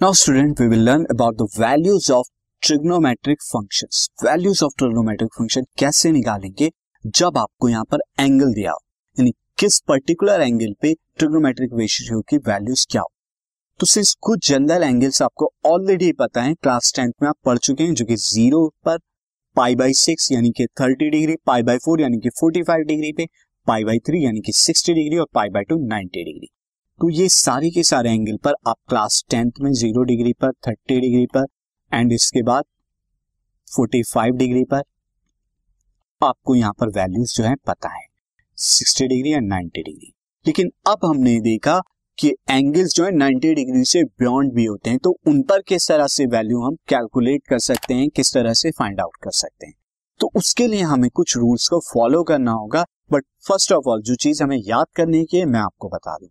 Now, student, we will learn about the values of trigonometric functions. Values of trigonometric function कैसे निकालेंगे? जब आपको यहाँ पर एंगल दिया हो, यानी किस पर्टिकुलर एंगल पे ट्रिग्नोमेट्रिक रेशियो की वैल्यूज़ क्या हो। तो सिंस कुछ जनरल एंगल्स आपको ऑलरेडी पता है क्लास टेंथ में आप पढ़ चुके हैं, जो कि ज़ीरो पर पाई बाई सिक्स यानी कि thirty degree pi by four यानी कि फोर्टी फाइव डिग्री पे पाई बाई थ्री यानी कि सिक्सटी डिग्री और pi by two ninety degree तो ये सारे के सारे एंगल पर आप क्लास टेंथ में ज़ीरो डिग्री पर थर्टी डिग्री पर एंड इसके बाद फोर्टी फाइव डिग्री पर, आपको यहाँ पर वैल्यूज़ जो है पता है sixty degree and ninety degree लेकिन अब हमने देखा कि एंगल्स जो है 90 डिग्री से बियॉन्ड भी होते हैं तो उन पर किस तरह से वैल्यू हम कैलकुलेट कर सकते हैं, किस तरह से फाइंड आउट कर सकते हैं। तो उसके लिए हमें कुछ रूल्स को फॉलो करना होगा बट फ़र्स्ट ऑफ़ ऑल जो चीज़ हमें याद करने की है, मैं आपको बता दूँ।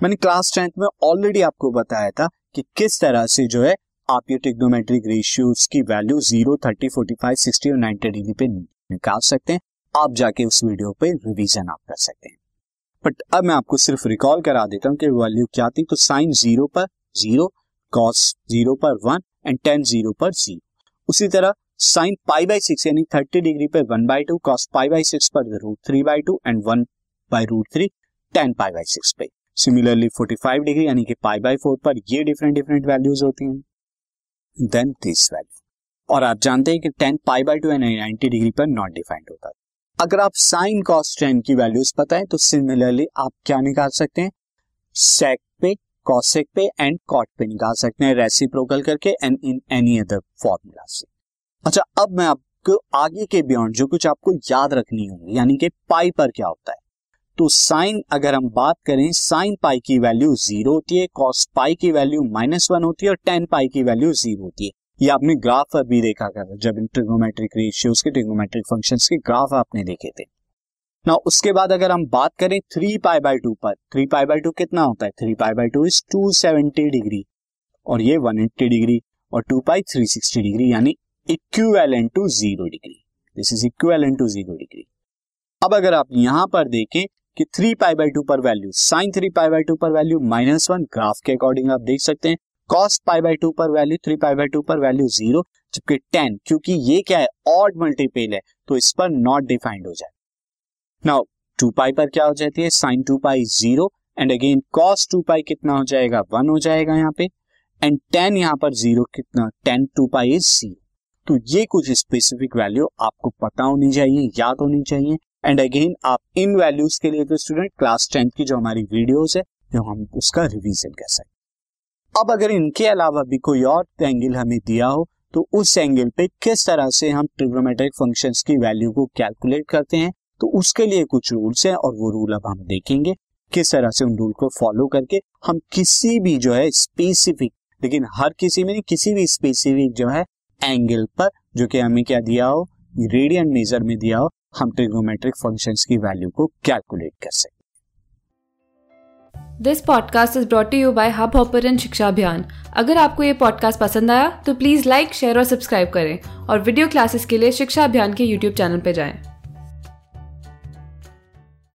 मैंने क्लास टेंथ में ऑलरेडी आपको बताया था कि किस तरह से जो है आप ये टेक्नोमेट्रिक रेशियोज की value zero thirty forty five sixty और नाइनटी डिग्री पे निकाल सकते हैं। आप जाके उस वीडियो पे रिवीजन आप कर सकते हैं। बट अब मैं आपको सिर्फ़ रिकॉल करा देता हूँ कि वैल्यू क्या थी तो साइन ज़ीरो पर ज़ीरो कॉस ज़ीरो पर वन एंड टेन ज़ीरो पर ज़ीरो उसी तरह साइन पाई बाई सिक्स यानी थर्टी डिग्री पर one by two cos pi by six पर root three by two and one by root three tan pi by six पे। Similarly 45 degree यानी कि पाई by four पर ये डिफरेंट डिफरेंट वैल्यूज़ होती हैं। देन दिस वैल्यू और आप जानते हैं कि tan pi by two and 90 degree पर नॉट डिफाइंड होता है। अगर आप साइन कॉस टेन की वैल्यूज़ पता है तो सिमिलरली आप क्या निकाल सकते हैं? सेक पे कॉसेक पे एंड कॉट पे निकाल सकते हैं रेसिप्रोकल करके and in any other formula से। अच्छा अब मैं आपको आगे के बियॉन्ड जो कुछ आपको याद रखनी होगी, यानी कि पाई पर क्या होता है? तो साइन अगर हम बात करें, साइन पाई की वैल्यू ज़ीरो होती है कॉस पाई की वैल्यू माइनस वन होती है और टेन पाई की वैल्यू ज़ीरो होती है। ये आपने ग्राफ पर भी देखा कर जब इन ट्रिग्नोमेट्रिक रेशियोज के ट्रिग्नोमेट्रिक फ़ंक्शंस के ग्राफ आपने देखे थे। ना उसके बाद अगर हम बात करें थ्री पाई बाई टू पर थ्री पाई बाई टू कितना होता है? Three pi by two is two seventy degree और ये वन एट्टी डिग्री और two pi three sixty degree यानी equivalent to zero degree this is equivalent to zero degree अब अगर आप यहाँ पर देखें कि थ्री पाई बाई टू पर value sine three pi by two पर वैल्यू माइनस वन ग्राफ के अकॉर्डिंग आप देख सकते हैं। कॉस पाई बाई टू पर value three pi by two पर वैल्यू ज़ीरो जबकि टेन क्योंकि ये क्या है ऑड मल्टीपल है तो इस पर नॉट डिफाइंड हो जाए। नाउ टू पाई पर क्या हो जाती है? Sine two pi zero and again cos two pi कितना हो जाएगा? वन हो जाएगा यहाँ पे एंड टेन यहाँ पर ज़ीरो कितना? Tan two pi is zero तो ये कुछ स्पेसिफिक वैल्यू आपको पता होनी चाहिए, याद होनी चाहिए एंड अगेन आप इन वैल्यूज़ के लिए तो स्टूडेंट क्लास टेंथ की जो हमारी वीडियोस है, जो हम उसका रिवीजन कर सकते अब अगर इनके अलावा भी कोई और एंगल हमें दिया हो तो उस एंगल पे किस तरह से हम ट्रिग्नोमेट्रिक फ़ंक्शंस की वैल्यू को कैलकुलेट करते हैं तो उसके लिए कुछ रूल्स हैं और वो रूल अब हम देखेंगे। किस तरह से उन रूल को फॉलो करके हम किसी भी जो है स्पेसिफिक लेकिन हर किसी में नहीं, किसी भी स्पेसिफिक जो है एंगल पर, जो कि हमें क्या दिया हो रेडियन मेजर में दिया हो हम ट्रिग्नोमेट्रिक फ़ंक्शंस की वैल्यू को कैलकुलेट कर सकते this podcast is brought you by hub hopper शिक्षा अभियान अगर आपको ये पॉडकास्ट पसंद आया तो प्लीज़ लाइक शेयर और सब्सक्राइब करें और वीडियो क्लासेस के लिए शिक्षा अभियान के यूट्यूब चैनल पर जाएँ।